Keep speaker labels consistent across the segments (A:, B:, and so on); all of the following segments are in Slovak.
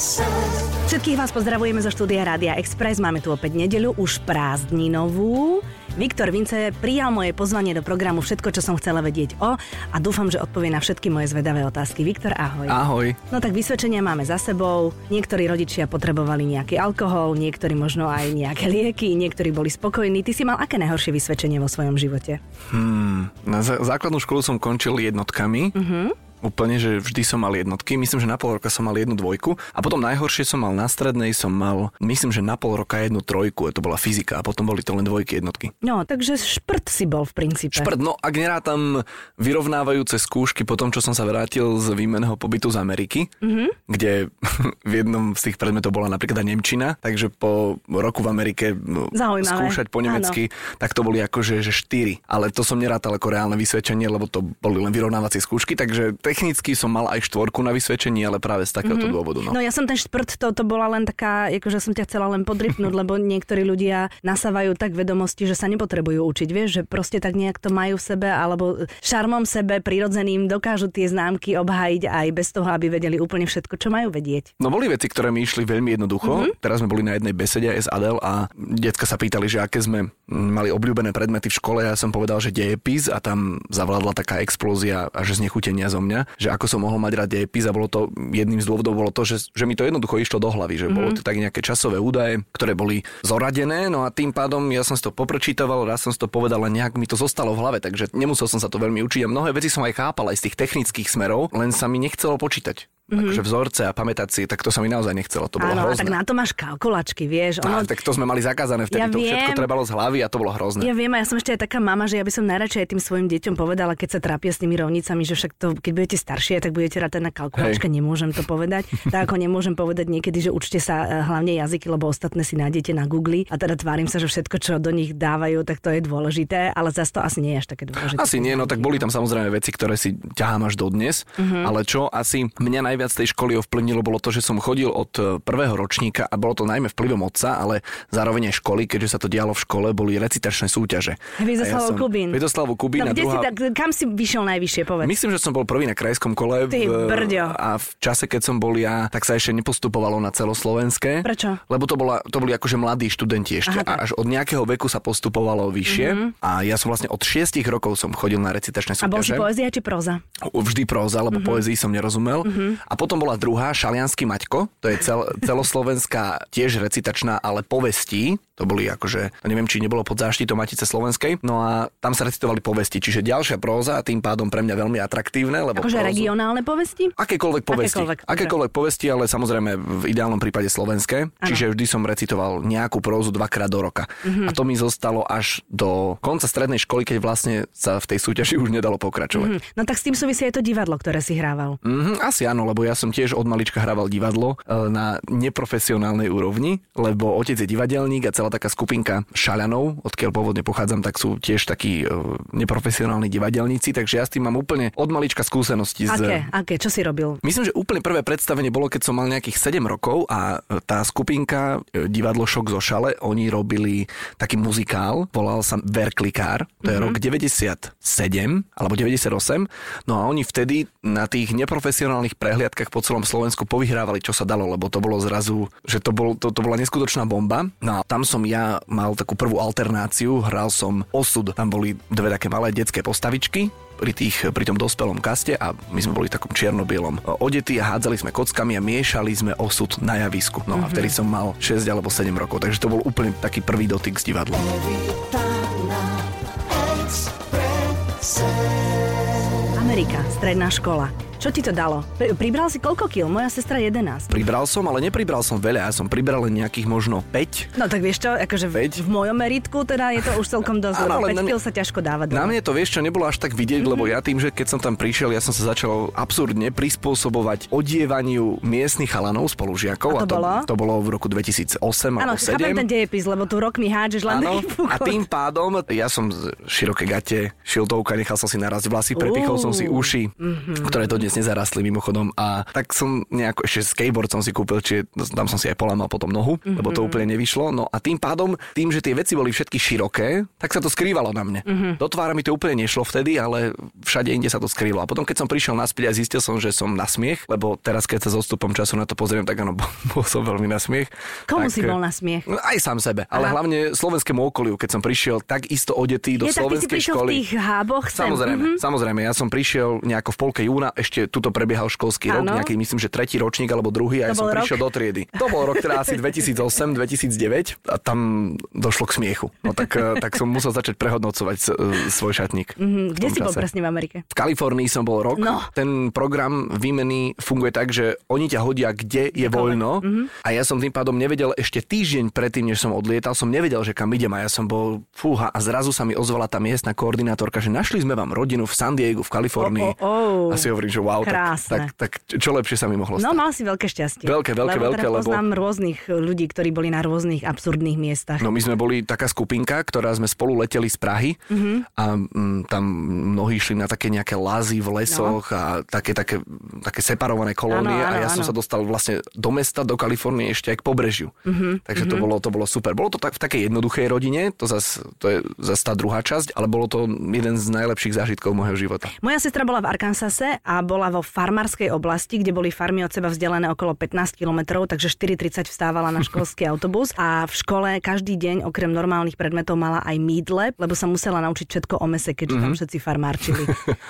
A: Všetkých vás pozdravujeme zo štúdia Rádia Express. Máme tu opäť nedeľu, už prázdninovú. Viktor Vince prijal moje pozvanie do programu Všetko, čo som chcela vedieť o a dúfam, že odpovie na všetky moje zvedavé otázky. Viktor, ahoj.
B: Ahoj.
A: No tak vysvedčenia máme za sebou. Niektorí rodičia potrebovali nejaký alkohol, niektorí možno aj nejaké lieky, niektorí boli spokojní. Ty si mal aké najhoršie vysvedčenie vo svojom živote?
B: Hmm, na zá- základnú školu som končil jednotkami. Uh-huh úplne, že vždy som mal jednotky. Myslím, že na pol roka som mal jednu dvojku. A potom najhoršie som mal na strednej, som mal, myslím, že na pol roka jednu trojku. To bola fyzika a potom boli to len dvojky jednotky.
A: No, takže šprt si bol v princípe.
B: Šprt, no ak nerátam vyrovnávajúce skúšky po tom, čo som sa vrátil z výmenného pobytu z Ameriky, mm-hmm. kde v jednom z tých predmetov bola napríklad aj Nemčina, takže po roku v Amerike
A: Zaujímavé.
B: skúšať po nemecky, Áno. tak to boli akože že štyri. Ale to som nerátal ako reálne vysvedčenie, lebo to boli len vyrovnávacie skúšky, takže technicky som mal aj štvorku na vysvedčení, ale práve z takéhoto mm-hmm. dôvodu. No.
A: no ja som ten šprt, to, to bola len taká, akože som ťa chcela len podrypnúť, lebo niektorí ľudia nasávajú tak vedomosti, že sa nepotrebujú učiť, vieš, že proste tak nejak to majú v sebe, alebo šarmom sebe, prirodzeným dokážu tie známky obhájiť aj bez toho, aby vedeli úplne všetko, čo majú vedieť.
B: No boli veci, ktoré mi išli veľmi jednoducho. Mm-hmm. Teraz sme boli na jednej besede s Adel a detka sa pýtali, že aké sme mali obľúbené predmety v škole. Ja som povedal, že dejepis a tam zavládla taká explózia a že znechutenia zo mňa, že ako som mohol mať rád dejepis a bolo to jedným z dôvodov bolo to, že, že mi to jednoducho išlo do hlavy, že mm-hmm. bolo to tak nejaké časové údaje, ktoré boli zoradené, no a tým pádom ja som si to poprečítaval, raz som si to povedal a nejak mi to zostalo v hlave, takže nemusel som sa to veľmi učiť a mnohé veci som aj chápal aj z tých technických smerov, len sa mi nechcelo počítať mm-hmm. akože vzorce a pamätať si, tak to sa mi naozaj nechcelo. To bolo
A: Áno,
B: hrozné.
A: tak na to máš kalkulačky, vieš.
B: Ono... No, tak to sme mali zakázané vtedy, ja to viem, všetko trebalo z hlavy a to bolo hrozné.
A: Ja viem, a ja som ešte aj taká mama, že ja by som najradšej aj tým svojim deťom povedala, keď sa trápia s tými rovnicami, že však to, keď budete staršie, tak budete rátať na kalkulačke, Hej. nemôžem to povedať. tak ako nemôžem povedať niekedy, že učte sa e, hlavne jazyky, lebo ostatné si nájdete na Google a teda tvárim sa, že všetko, čo do nich dávajú, tak to je dôležité, ale zase to asi nie je až také dôležité.
B: Asi nie, no tak boli tam samozrejme veci, ktoré si ťahám až dodnes, uh-huh. ale čo asi mňa najviac tej školy ovplyvnilo bolo to, že som chodil od e, prvého ročníka a bolo to najmä vplyvom otca, ale zároveň aj školy, keďže sa to dialo v škole, boli recitačné súťaže.
A: Vydoslavou ja Kubín.
B: Vydoslavou Kubín.
A: No, druhá... si, tak, kam si vyšiel najvyššie, povedz?
B: Myslím, že som bol prvý na krajskom kole.
A: Ty v, brďo.
B: A v čase, keď som bol ja, tak sa ešte nepostupovalo na celoslovenské.
A: Prečo?
B: Lebo to, bola, to boli akože mladí študenti ešte. Aha, a až od nejakého veku sa postupovalo vyššie. Mm-hmm. A ja som vlastne od 6 rokov som chodil na recitačné súťaže. A
A: bol si poézia či próza?
B: Vždy próza, lebo mm-hmm. poézii som nerozumel. Mm-hmm. A potom bola druhá, Šalianský Maťko to je cel, celoslovenská tiež recitačná, ale povestí, to boli akože, neviem, či nebolo pod záštitou Matice Slovenskej, no a tam sa recitovali povesti, čiže ďalšia próza a tým pádom pre mňa veľmi atraktívne. Lebo
A: akože prózu, regionálne povesti?
B: Akékoľvek povesti. Akékoľvek, akékoľvek povesti, ale samozrejme v ideálnom prípade slovenské. Ano. Čiže vždy som recitoval nejakú prózu dvakrát do roka. Mm-hmm. A to mi zostalo až do konca strednej školy, keď vlastne sa v tej súťaži už nedalo pokračovať.
A: Mm-hmm. No tak s tým súvisí aj to divadlo, ktoré si hrával.
B: Mm-hmm, asi áno, lebo ja som tiež od malička hrával divadlo e, na neprofesionálnej úrovni, lebo otec je divadelník a celá taká skupinka šaľanov, odkiaľ pôvodne pochádzam, tak sú tiež takí uh, neprofesionálni divadelníci, takže ja s tým mám úplne od malička skúsenosti.
A: Z... Aké? Aké? Čo si robil?
B: Myslím, že úplne prvé predstavenie bolo, keď som mal nejakých 7 rokov a e, tá skupinka e, divadlo Šok zo Šale, oni robili taký muzikál, volal sa Verklikár, to je mm-hmm. rok 97 alebo 98, no a oni vtedy na tých neprofesionálnych prehliadkach po celom Slovensku povyhrávali, čo sa dalo, lebo to bolo zrazu, že to, bol, to, to bola neskutočná bomba. No a tam som ja mal takú prvú alternáciu, hral som Osud, tam boli dve také malé detské postavičky, pri, tých, pri tom dospelom kaste a my sme boli v takom čierno-bielom odetí a hádzali sme kockami a miešali sme osud na javisku. No mm-hmm. a mhm. vtedy som mal 6 alebo 7 rokov, takže to bol úplne taký prvý dotyk s divadlom.
A: Amerika, stredná škola. Čo ti to dalo? Pribral si koľko kil? Moja sestra 11.
B: Pribral som, ale nepribral som veľa. Ja som pribral len nejakých možno 5.
A: No tak vieš čo, akože 5? v mojom meritku teda je to už celkom dosť, lebo 5 kil sa ťažko dáva.
B: Na mne to vieš čo, nebolo až tak vidieť, mm-hmm. lebo ja tým, že keď som tam prišiel, ja som sa začal absurdne prispôsobovať odievaniu miestnych chalanov spolužiakov.
A: A to, a to bolo?
B: To bolo v roku 2008
A: alebo
B: 2007.
A: ten dejepis, lebo tu rok mi hádžeš len
B: ano, A tým pádom ja som z široké gate, šiltovka, nechal som si narazť vlasy, prepichol som si uši, mm-hmm. ktoré dodnes dodnes nezarastli mimochodom a tak som nejako, ešte skateboard som si kúpil, či tam som si aj polamal potom nohu, mm-hmm. lebo to úplne nevyšlo. No a tým pádom, tým, že tie veci boli všetky široké, tak sa to skrývalo na mne. Mm-hmm. Do tvára mi to úplne nešlo vtedy, ale všade inde sa to skrývalo. A potom, keď som prišiel naspäť a zistil som, že som na smiech, lebo teraz, keď sa s odstupom času na to pozriem, tak áno, bol som veľmi na smiech.
A: Komu
B: tak,
A: si bol na smiech?
B: No, aj sám sebe, ale Aha. hlavne slovenskému okoliu, keď som prišiel tak isto odetý do
A: Je,
B: slovenskej školy.
A: v tých háboch sem.
B: Samozrejme, mm-hmm. samozrejme, ja som prišiel nejako v polke júna, ešte tuto prebiehal školský ano. rok, nejaký myslím, že tretí ročník alebo druhý a ja som rok? prišiel do triedy. To bol rok teda asi 2008, 2009 a tam došlo k smiechu. No tak, eh, tak som musel začať prehodnocovať eh, svoj šatník.
A: Mm-hmm. Kde si čase. bol presne v Amerike?
B: V Kalifornii som bol rok.
A: No.
B: Ten program výmeny funguje tak, že oni ťa hodia, kde je voľno mm-hmm. a ja som tým pádom nevedel ešte týždeň predtým, než som odlietal, som nevedel, že kam idem a ja som bol fúha a zrazu sa mi ozvala tá miestna koordinátorka, že našli sme vám rodinu v San Diego v Kalifornii.
A: Oh, oh, oh.
B: A si hovorím, že wow, tak, tak, tak čo lepšie sa mi mohlo
A: no, stať. No mal si veľké šťastie.
B: Veľké, veľké,
A: lebo
B: veľké.
A: Teda lebo poznám rôznych ľudí, ktorí boli na rôznych absurdných miestach.
B: No my sme boli taká skupinka, ktorá sme spolu leteli z Prahy mm-hmm. a m, tam mnohí išli na také nejaké lazy v lesoch no. a také, také, také separované kolónie ano, ano, a ja ano. som sa dostal vlastne do mesta, do Kalifornie ešte aj k pobrežiu. Mm-hmm. Takže mm-hmm. to, bolo, to bolo super. Bolo to tak, v takej jednoduchej rodine, to, zas, to je zase tá druhá časť, ale bolo to jeden z najlepších zážitkov môjho života.
A: Moja sestra bola v Arkansase a bola vo farmárskej oblasti, kde boli farmy od seba vzdialené okolo 15 kilometrov, takže 4.30 vstávala na školský autobus a v škole každý deň okrem normálnych predmetov mala aj mídle, lebo sa musela naučiť všetko o mese, keďže mm-hmm. tam mhm. všetci farmárčili.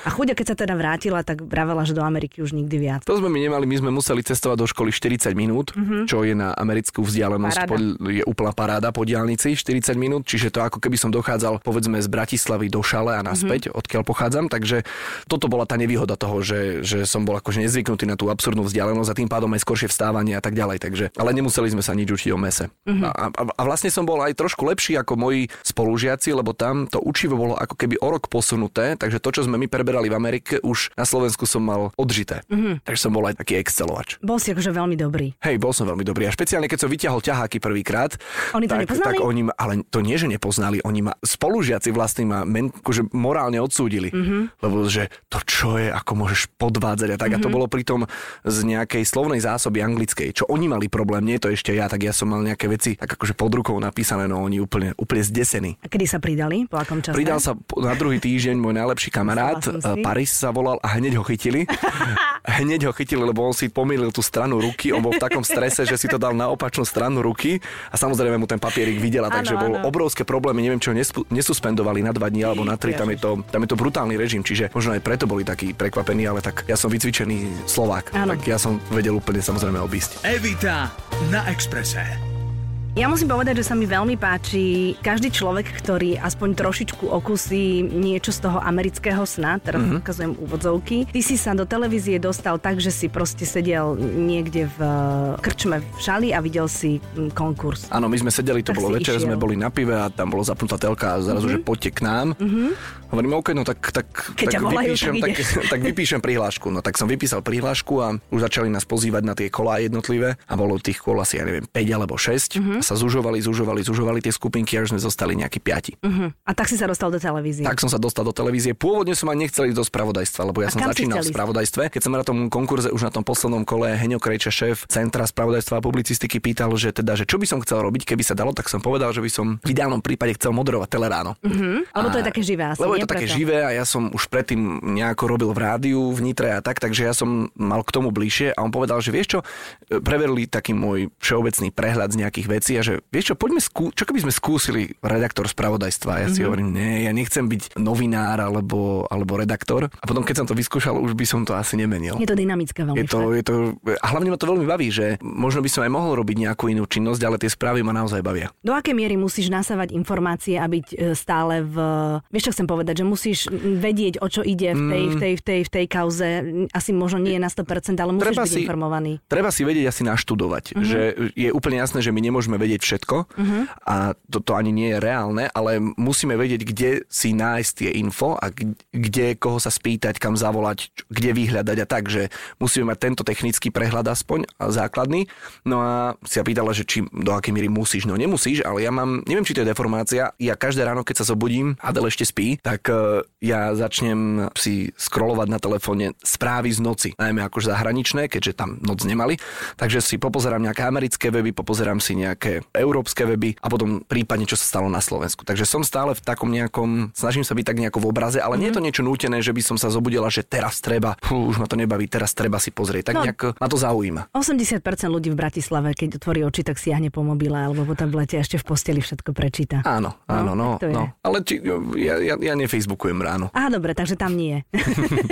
A: A chuďa, keď sa teda vrátila, tak vravela, že do Ameriky už nikdy viac.
B: To sme my nemali, my sme museli cestovať do školy 40 minút, mm-hmm. čo je na americkú vzdialenosť, pod, je úplná paráda po diálnici 40 minút, čiže to ako keby som dochádzal povedzme z Bratislavy do Šale a naspäť, mm-hmm. odkiaľ pochádzam, takže toto bola tá nevýhoda toho, že, že som bol akože nezvyknutý na tú absurdnú vzdialenosť a tým pádom aj skoršie vstávanie a tak ďalej. Takže, ale nemuseli sme sa nič učiť o mese. Mm-hmm. A, a, a vlastne som bol aj trošku lepší ako moji spolužiaci, lebo tam to učivo bolo ako keby o rok posunuté, takže to, čo sme my preberali v Amerike, už na Slovensku som mal odžité. Mm-hmm. Takže som bol aj taký excelovač.
A: Bol si akože veľmi dobrý.
B: Hej, bol som veľmi dobrý. A špeciálne keď som vyťahol ťaháky prvýkrát.
A: Oni to
B: tak,
A: nepoznali?
B: Tak oni ma, ale to nie, že nepoznali, oni ma spolužiaci vlastne ma men, akože morálne odsúdili. Mm-hmm. Lebo že to čo je, ako môžeš podvádzať a tak. Mm-hmm. A to mhm. bolo pritom z nejakej slovnej zásoby anglickej, čo oni mali problém, nie to ešte ja, tak ja som mal nejaké veci tak akože pod rukou napísané, no oni úplne, úplne zdesení.
A: A kedy sa pridali? Po akom čase?
B: Pridal sa na druhý týždeň môj najlepší kamarát, Paris sa volal a hneď ho chytili. hneď ho chytili, lebo on si pomýlil tú stranu ruky, on bol v takom strese, že si to dal na opačnú stranu ruky a samozrejme mu ten papierik videla, takže bol obrovské problémy, neviem čo nesuspendovali na dva dní alebo na tri, tam je, to, tam je to brutálny režim, čiže možno aj preto boli takí prekvapení, ale tak ja som vycvičený Slovák, ano. tak ja som vedel úplne samozrejme obísť.
C: Evita na Exprese.
A: Ja musím povedať, že sa mi veľmi páči každý človek, ktorý aspoň trošičku okusí niečo z toho amerického sna, teraz mm-hmm. ukazujem úvodzovky. Ty si sa do televízie dostal tak, že si proste sedel niekde v krčme v šali a videl si mm, konkurs.
B: Áno, my sme sedeli, to tak bolo večer, išiel. sme boli na pive a tam bolo zapnutá telka a zrazu, mm-hmm. že poďte k nám. Mm-hmm. Hovorím, OK, no tak, tak,
A: Keď
B: tak,
A: volajú,
B: vypíšem,
A: tak,
B: tak, tak vypíšem prihlášku. No tak som vypísal prihlášku a už začali nás pozývať na tie kolá jednotlivé a bolo tých kol asi, ja neviem, 5 alebo 6. Uh-huh. Sa zužovali, zužovali, zužovali tie skupinky a už sme zostali nejakí piati.
A: Uh-huh. A tak si sa dostal do televízie.
B: Tak som sa dostal do televízie. Pôvodne som ani nechcel ísť do spravodajstva, lebo ja a som začínal v spravodajstve. Keď som na tom konkurze už na tom poslednom kole Heňo Krejča, šéf Centra spravodajstva a publicistiky pýtal, že teda, že čo by som chcel robiť, keby sa dalo, tak som povedal, že by som v ideálnom prípade chcel moderovať Teleráno.
A: Uh-huh. Lebo to je také živé asi,
B: Lebo je to také živé a ja som už predtým nejako robil v rádiu v Nitre a tak, takže ja som mal k tomu bližšie a on povedal, že vieš čo, preverili taký môj všeobecný prehľad z nejakých vecí a že vieš čo, poďme skú, čo keby sme skúsili redaktor spravodajstva. Ja si mm-hmm. hovorím, nie, ja nechcem byť novinár alebo, alebo redaktor. A potom, keď som to vyskúšal, už by som to asi nemenil.
A: Je to dynamické veľmi.
B: Je to, je to, a hlavne ma to veľmi baví, že možno by som aj mohol robiť nejakú inú činnosť, ale tie správy ma naozaj bavia.
A: Do akej miery musíš nasávať informácie a byť e, stále v... Vieš, čo chcem povedať, že musíš vedieť, o čo ide v tej, v tej, v tej, v tej kauze. Asi možno nie je na 100%, ale musíš treba byť si, informovaný.
B: Treba si vedieť asi naštudovať, uh-huh. že je úplne jasné, že my nemôžeme vedieť všetko. Uh-huh. a toto ani nie je reálne, ale musíme vedieť, kde si nájsť tie info a kde koho sa spýtať, kam zavolať, kde vyhľadať a tak, že musíme mať tento technický prehľad aspoň základný. No a si ja pýtala, že či do akej míry musíš, no nemusíš, ale ja mám, neviem, či to je deformácia, ja každé ráno, keď sa zobudím, Adel ešte spí, tak uh, ja začnem si scrollovať na telefóne správy z noci, najmä akože zahraničné, keďže tam noc nemali, takže si popozerám nejaké americké weby, popozerám si nejaké európske weby a potom prípadne, čo sa stalo na Slovensku. Takže som stále v takom nejakom, snažím sa byť tak nejako v obraze, ale mm-hmm. nie je to mhm. niečo nútené, že by som sa zobudila, že teraz treba, fú, už ma to nebaví, teraz treba si pozrieť. Tak no, nejak ma to zaujíma.
A: 80% ľudí v Bratislave, keď otvorí oči, tak siahne po mobile alebo po tablete ešte v posteli všetko prečíta.
B: Áno, áno, no. no, no. Ale či, ja, ja, ja nefacebookujem ráno.
A: Á, dobre, takže tam nie.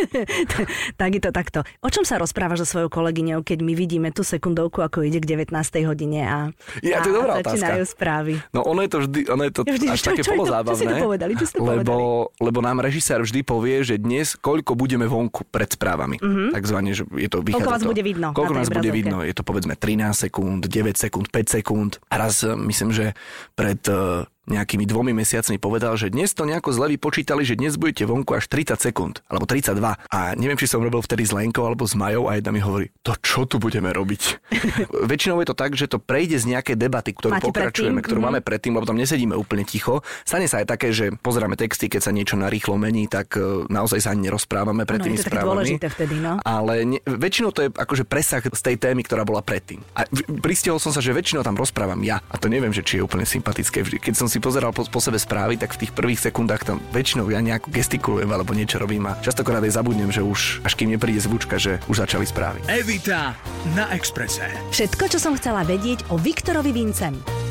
A: tak je to takto. O čom sa rozprávaš so svojou kolegyňou, keď my vidíme tú sekundovku, ako ide k 19. hodine a,
B: ja, to je dobrá
A: a začínajú
B: otázka.
A: správy?
B: No ono je to vždy, ono je to vždy, až čo, také čo, polozábavné. Čo, čo, čo povedali, čo lebo, povedali? lebo nám režisér vždy povie, že dnes koľko budeme vonku pred správami. Mm-hmm. Takzvané, že je to
A: Koľko vás
B: to,
A: bude vidno?
B: Koľko nás bude vidno? Je to povedzme 13 sekúnd, 9 sekúnd, 5 sekúnd. A raz eh, myslím, že pred eh, nejakými dvomi mesiacmi povedal, že dnes to nejako zle vypočítali, že dnes budete vonku až 30 sekúnd, alebo 32. A neviem, či som robil vtedy s Lenkou alebo s Majou a jedna mi hovorí, to čo tu budeme robiť? Väčšinou je to tak, že to prejde z nejakej debaty, ktorú Máte pokračujeme, ktorú mm-hmm. máme predtým, lebo tam nesedíme úplne ticho. Stane sa aj také, že pozeráme texty, keď sa niečo narýchlo mení, tak e, naozaj sa ani nerozprávame pred tými správami.
A: vtedy, no?
B: Ale ne, väčšinou to je akože presah z tej témy, ktorá bola predtým. A pristihol som sa, že väčšinou tam rozprávam ja. A to neviem, že či je úplne sympatické. Keď som si pozeral po, po sebe správy, tak v tých prvých sekundách tam väčšinou ja nejako gestikulujem alebo niečo robím a častokrát aj zabudnem, že už až kým nepríde zvučka, že už začali správy.
C: Evita na Exprese.
A: Všetko, čo som chcela vedieť o Viktorovi Vincem.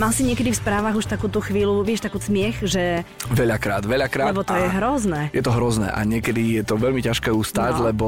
A: Mal si niekedy v správach už takú tú chvíľu, vieš, takú smiech, že...
B: Veľakrát, veľakrát.
A: Lebo to je hrozné.
B: Je to hrozné a niekedy je to veľmi ťažké ustať, no. lebo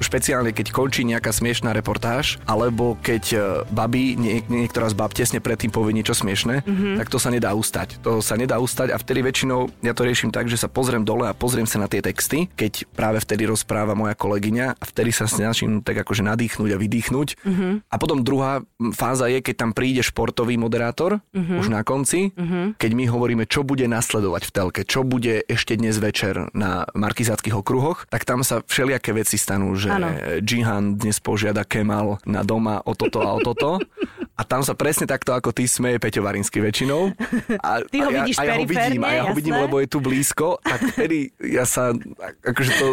B: špeciálne keď končí nejaká smiešná reportáž, alebo keď e, babi, nie, niektorá z bab tesne predtým povie niečo smiešné, mm-hmm. tak to sa nedá ustať. To sa nedá ustať a vtedy väčšinou ja to riešim tak, že sa pozriem dole a pozriem sa na tie texty, keď práve vtedy rozpráva moja kolegyňa a vtedy sa snažím tak akože nadýchnuť a vydýchnuť. Mm-hmm. A potom druhá fáza je, keď tam príde športový moderátor uh-huh. už na konci, uh-huh. keď my hovoríme, čo bude nasledovať v telke, čo bude ešte dnes večer na markizáckých okruhoch, tak tam sa všelijaké veci stanú, že ano. Jihan dnes požiada Kemal na doma o toto a o toto. A tam sa presne takto ako ty smeje Peťo Varinsky väčšinou.
A: A, ty ho a ja,
B: a ja ho vidím, a ja jasné? ho vidím, lebo je tu blízko. Tak vtedy ja sa, akože to,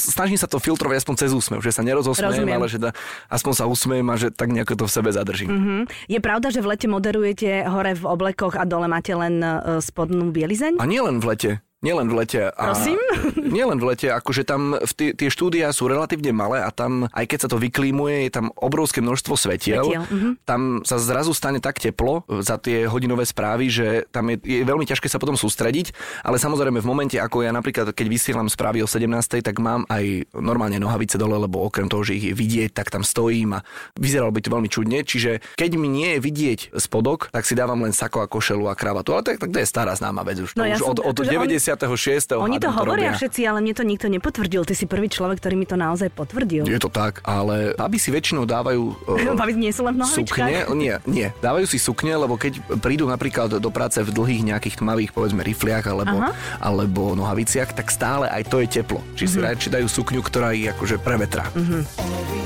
B: snažím sa to filtrovať aspoň cez úsmev, že sa nerozosmejem, ale že da, aspoň sa usmejem a že tak nejako to v sebe zadržím.
A: Mm-hmm. Je pravda, že v lete moderujete hore v oblekoch a dole máte len e, spodnú bielizeň?
B: A nie len v lete. Nielen v lete.
A: A Prosím?
B: Nielen v lete, akože tam v tie štúdia sú relatívne malé a tam, aj keď sa to vyklímuje, je tam obrovské množstvo svetiel. svetiel. Uh-huh. Tam sa zrazu stane tak teplo za tie hodinové správy, že tam je, je veľmi ťažké sa potom sústrediť, ale samozrejme v momente, ako ja napríklad, keď vysielam správy o 17. tak mám aj normálne nohavice dole, lebo okrem toho, že ich je vidieť, tak tam stojím a vyzeralo by to veľmi čudne. Čiže keď mi nie je vidieť spodok, tak si dávam len sako a košelu a kravatu. Ale tak, tak to je stará známa vec už. No, ja už som, od, od 90 56.
A: Oni to hovoria
B: robia.
A: všetci, ale mne to nikto nepotvrdil. Ty si prvý človek, ktorý mi to naozaj potvrdil.
B: Je to tak, ale baby si väčšinou dávajú...
A: Uh, baby nie sú len v
B: sukne. Nie, nie. Dávajú si sukne, lebo keď prídu napríklad do práce v dlhých nejakých tmavých, povedzme, rifliach alebo, alebo nohaviciach, tak stále aj to je teplo. Či si mm-hmm. radšej dajú sukňu, ktorá ich akože prevetrá. Mm-hmm.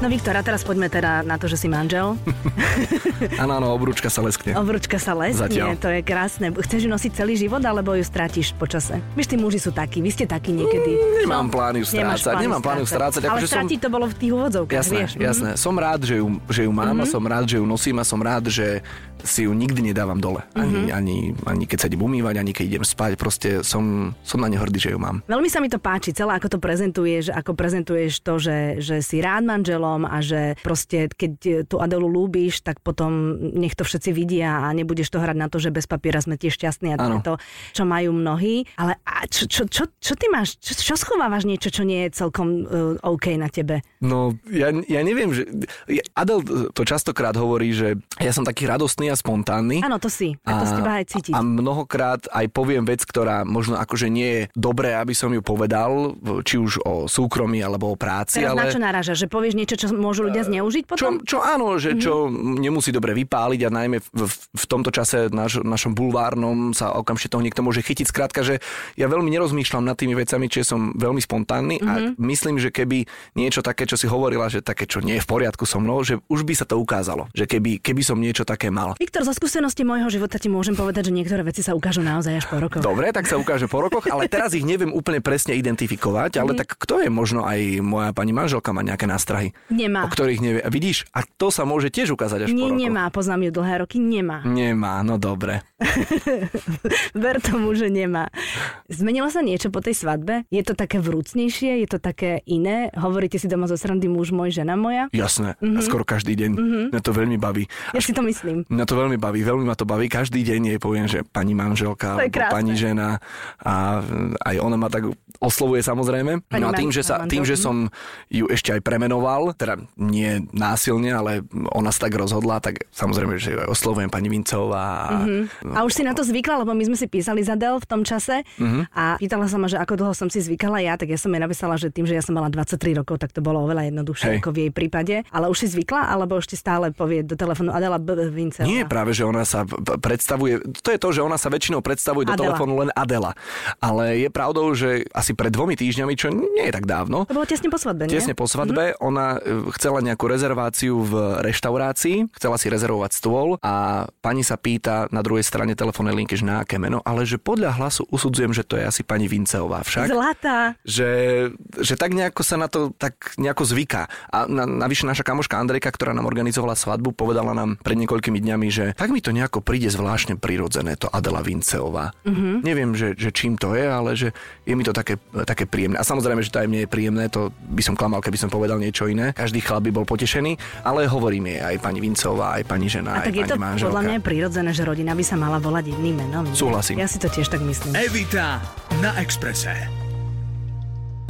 A: No Viktor, a teraz poďme teda na to, že si manžel.
B: Áno, áno, obrúčka sa leskne.
A: Obrúčka sa leskne, Zatiaľ. to je krásne. Chceš ju nosiť celý život, alebo ju stratíš počase? Vieš, tí muži sú takí, vy ste takí niekedy.
B: Mm, nemám no, plány ju strácať, nemám plány ju strácať.
A: Ale strátiť som... to bolo v tých úvodzovkách,
B: jasné,
A: vieš.
B: Jasné, mm-hmm. som rád, že ju, že ju mám mm-hmm. a mhm. som rád, že ju nosím a som rád, že si ju nikdy nedávam dole. Ani, mm-hmm. ani, ani keď sa idem umývať, ani keď idem spať. Proste som, som na ne hrdý, že ju mám.
A: Veľmi sa mi to páči, celé ako to prezentuješ, ako prezentuješ to, že, že si rád manželom, Adelom a že proste keď tú Adelu ľúbiš, tak potom nech to všetci vidia a nebudeš to hrať na to, že bez papiera sme tiež šťastní a to je to, čo majú mnohí. Ale a čo, čo, čo, čo ty máš? Čo, čo schovávaš niečo, čo nie je celkom uh, OK na tebe?
B: No, ja, ja neviem, že... Adel to častokrát hovorí, že ja som taký radostný a spontánny.
A: Áno, to si. A to z teba aj cítiť.
B: A mnohokrát aj poviem vec, ktorá možno akože nie je dobré, aby som ju povedal, či už o súkromí alebo o práci.
A: Teraz
B: ale...
A: na čo naráža? Že povieš niečo, čo môžu ľudia zneužiť potom?
B: Čo, čo áno, že mm-hmm. čo nemusí dobre vypáliť a najmä v, v tomto čase naš, našom bulvárnom sa okamžite toho niekto môže chytiť. Skrátka, že ja veľmi nerozmýšľam nad tými vecami, či som veľmi spontánny mm-hmm. a mhm. myslím, že keby niečo také, čo si hovorila, že také, čo nie je v poriadku so mnou, že už by sa to ukázalo, že keby, keby som niečo také mal.
A: Viktor, zo skúsenosti môjho života ti môžem povedať, že niektoré veci sa ukážu naozaj až po rokoch.
B: Dobre, tak sa ukáže po rokoch, ale teraz ich neviem úplne presne identifikovať, ale mm. tak kto je možno aj moja pani manželka má nejaké nástrahy?
A: Nemá.
B: O ktorých nevie. Vidíš, a to sa môže tiež ukázať až
A: Nie,
B: po rokoch.
A: nemá, poznám ju dlhé roky, nemá.
B: Nemá, no dobre.
A: Ver tomu, že nemá. Zmenilo sa niečo po tej svadbe? Je to také vrúcnejšie? Je to také iné? Hovoríte si doma zo srandy muž môj, žena moja?
B: Jasné, mm-hmm. skoro každý deň. Mm-hmm. Mňa to veľmi baví.
A: Ja si to myslím.
B: Mňa to veľmi baví, veľmi ma to baví. Každý deň jej poviem, že pani manželka, pani žena a aj ona ma tak oslovuje samozrejme. Pani no a tým, že, sa, tým, že som ju ešte aj premenoval, teda nie násilne, ale ona sa tak rozhodla, tak samozrejme, že oslovujem pani Vincová.
A: Mm-hmm. A už si na to zvykla, lebo my sme si písali za Del v tom čase mm-hmm. a pýtala sa ma, že ako dlho som si zvykala ja, tak ja som jej napísala, že tým, že ja som mala 23 rokov, tak to bolo oveľa jednoduchšie Hej. ako v jej prípade. Ale už si zvykla, alebo ešte stále povie do telefónu Adela B. Vincová?
B: Nie, práve, že ona sa predstavuje, to je to, že ona sa väčšinou predstavuje do telefónu len Adela. Ale je pravdou, že asi pred dvomi týždňami, čo nie je tak dávno.
A: To bolo tesne po svadbe?
B: Tesne po svadbe. Mm-hmm. Ona chcela nejakú rezerváciu v reštaurácii, chcela si rezervovať stôl a pani sa pýta na druhej strane telefónnej linky, že na aké meno, ale že podľa hlasu usudzujem, že to je asi pani Vinceová však.
A: Zlatá.
B: Že, že tak nejako sa na to tak nejako zvyká. A na, navyše naša kamoška Andrejka, ktorá nám organizovala svadbu, povedala nám pred niekoľkými dňami, že tak mi to nejako príde zvláštne prirodzené, to Adela Vinceová. Mm-hmm. Neviem, že, že čím to je, ale že je mi to také, také príjemné. A samozrejme, že to aj mne je príjemné, to by som klamal, keby som povedal niečo iné. Každý chlap by bol potešený, ale hovorím je aj pani Vincová, aj pani žena,
A: A tak
B: aj
A: je to
B: manželka.
A: podľa mňa je prirodzené, že rodina by sa mala volať jedným menom.
B: Súhlasím.
A: Ja si to tiež tak myslím.
C: Evita na Exprese.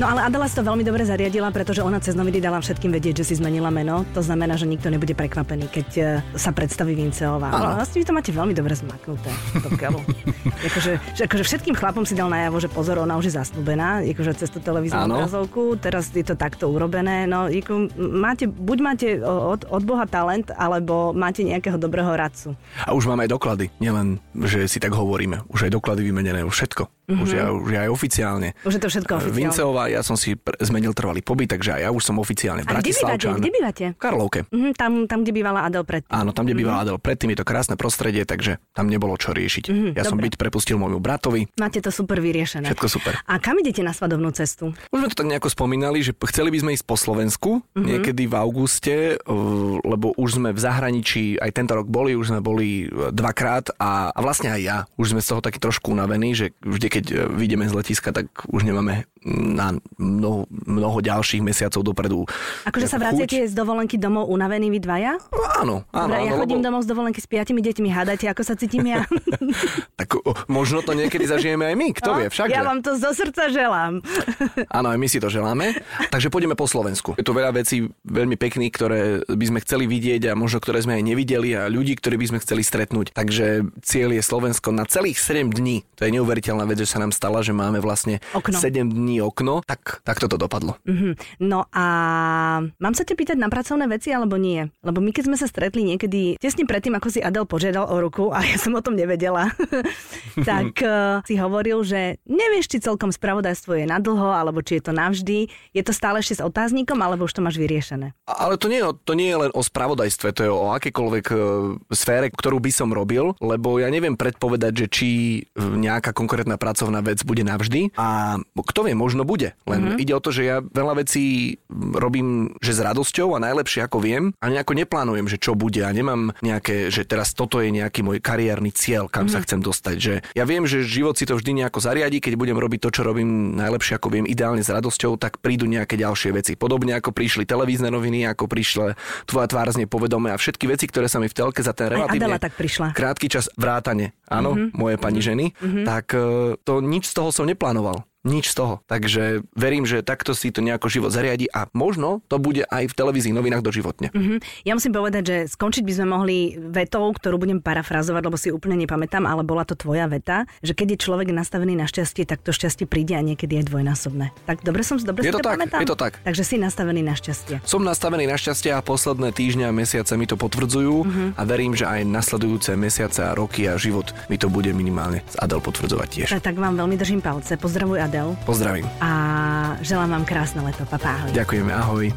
A: No ale Adela si to veľmi dobre zariadila, pretože ona cez noviny dala všetkým vedieť, že si zmenila meno. To znamená, že nikto nebude prekvapený, keď e, sa predstaví Vinceová. Ale vlastne vy to máte veľmi dobre zmaknuté. akože, že akože všetkým chlapom si dal najavo, že pozor, ona už je zasnúbená, akože cez tú televíznu obrazovku, teraz je to takto urobené. No, ako, máte, buď máte od, od Boha talent, alebo máte nejakého dobrého radcu.
B: A už máme aj doklady, nielen, že si tak hovoríme. Už aj doklady vymenené, už všetko. Mm-hmm. Už, je, už je aj oficiálne.
A: Už je to všetko oficiálne.
B: Vinceová, ja som si pr- zmenil trvalý pobyt, takže aj ja už som oficiálne Bratislavčan.
A: Kde bývate?
B: V Karlovke.
A: Mm-hmm, tam, tam, kde bývala Adel predtým.
B: Áno, tam, kde mm-hmm. bývala Adel predtým, je to krásne prostredie, takže tam nebolo čo riešiť. Mm-hmm, ja dobre. som byť prepustil môjmu bratovi.
A: Máte to super vyriešené.
B: Všetko super.
A: A kam idete na svadobnú cestu?
B: Už sme to tak nejako spomínali, že chceli by sme ísť po Slovensku mm-hmm. niekedy v auguste, lebo už sme v zahraničí, aj tento rok boli, už sme boli e, dvakrát a, a vlastne aj ja. Už sme z toho taký trošku unavení, že vždy, keď e, vyjdeme z letiska, tak už nemáme na mnoho, mnoho ďalších mesiacov dopredu.
A: Akože sa vraciate z dovolenky domov unavení vy dvaja?
B: Áno, áno.
A: Dobre, ja
B: áno,
A: chodím lebo... domov z dovolenky s piatimi deťmi, hádajte, ako sa cítim ja.
B: tak o, možno to niekedy zažijeme aj my, kto no, vie, však.
A: Ja vám to zo srdca želám.
B: áno, aj my si to želáme. Takže pôjdeme po Slovensku. Je tu veľa vecí veľmi pekných, ktoré by sme chceli vidieť a možno ktoré sme aj nevideli a ľudí, ktorí by sme chceli stretnúť. Takže cieľ je Slovensko na celých 7 dní. To je neuveriteľná vec, že sa nám stala, že máme vlastne Okno. 7 dní okno, tak, tak toto dopadlo.
A: Mm-hmm. No a mám sa ťa pýtať na pracovné veci alebo nie? Lebo my keď sme sa stretli niekedy tesne predtým, ako si Adel požiadal o ruku a ja som o tom nevedela, tak uh, si hovoril, že nevieš, či celkom spravodajstvo je na dlho, alebo či je to navždy. Je to stále ešte s otáznikom, alebo už to máš vyriešené?
B: Ale to nie, to nie je len o spravodajstve, to je o akékoľvek uh, sfére, ktorú by som robil, lebo ja neviem predpovedať, že či nejaká konkrétna pracovná vec bude navždy a kto vie, možno bude. Len mm-hmm. ide o to, že ja veľa vecí robím, že s radosťou a najlepšie ako viem a nejako neplánujem, že čo bude a nemám nejaké, že teraz toto je nejaký môj kariérny cieľ, kam mm-hmm. sa chcem dostať. Že ja viem, že život si to vždy nejako zariadi, keď budem robiť to, čo robím najlepšie ako viem, ideálne s radosťou, tak prídu nejaké ďalšie veci. Podobne ako prišli televízne noviny, ako prišla tvoja tvár z povedome a všetky veci, ktoré sa mi v telke za ten relatívne
A: tak prišla.
B: krátky čas vrátane, áno, mm-hmm. moje pani mm-hmm. ženy, mm-hmm. tak e, to nič z toho som neplánoval. Nič z toho. Takže verím, že takto si to nejako život zariadi a možno to bude aj v televízii novinách doživotne.
A: Mm-hmm. Ja musím povedať, že skončiť by sme mohli vetou, ktorú budem parafrazovať, lebo si úplne nepamätám, ale bola to tvoja veta, že keď je človek nastavený na šťastie, tak to šťastie príde a niekedy je dvojnásobné. Tak dobre som dobre
B: je
A: to,
B: to tak,
A: pamätám?
B: Je to tak.
A: Takže si nastavený na šťastie.
B: Som nastavený na šťastie a posledné týždňa a mesiace mi to potvrdzujú mm-hmm. a verím, že aj nasledujúce mesiace a roky a život mi to bude minimálne z Adel potvrdzovať tiež.
A: Tak vám veľmi držím palce. Pozdravuj Adel.
B: Pozdravím.
A: A želám vám krásne leto. Papá, ahoj.
B: Ďakujeme, ahoj.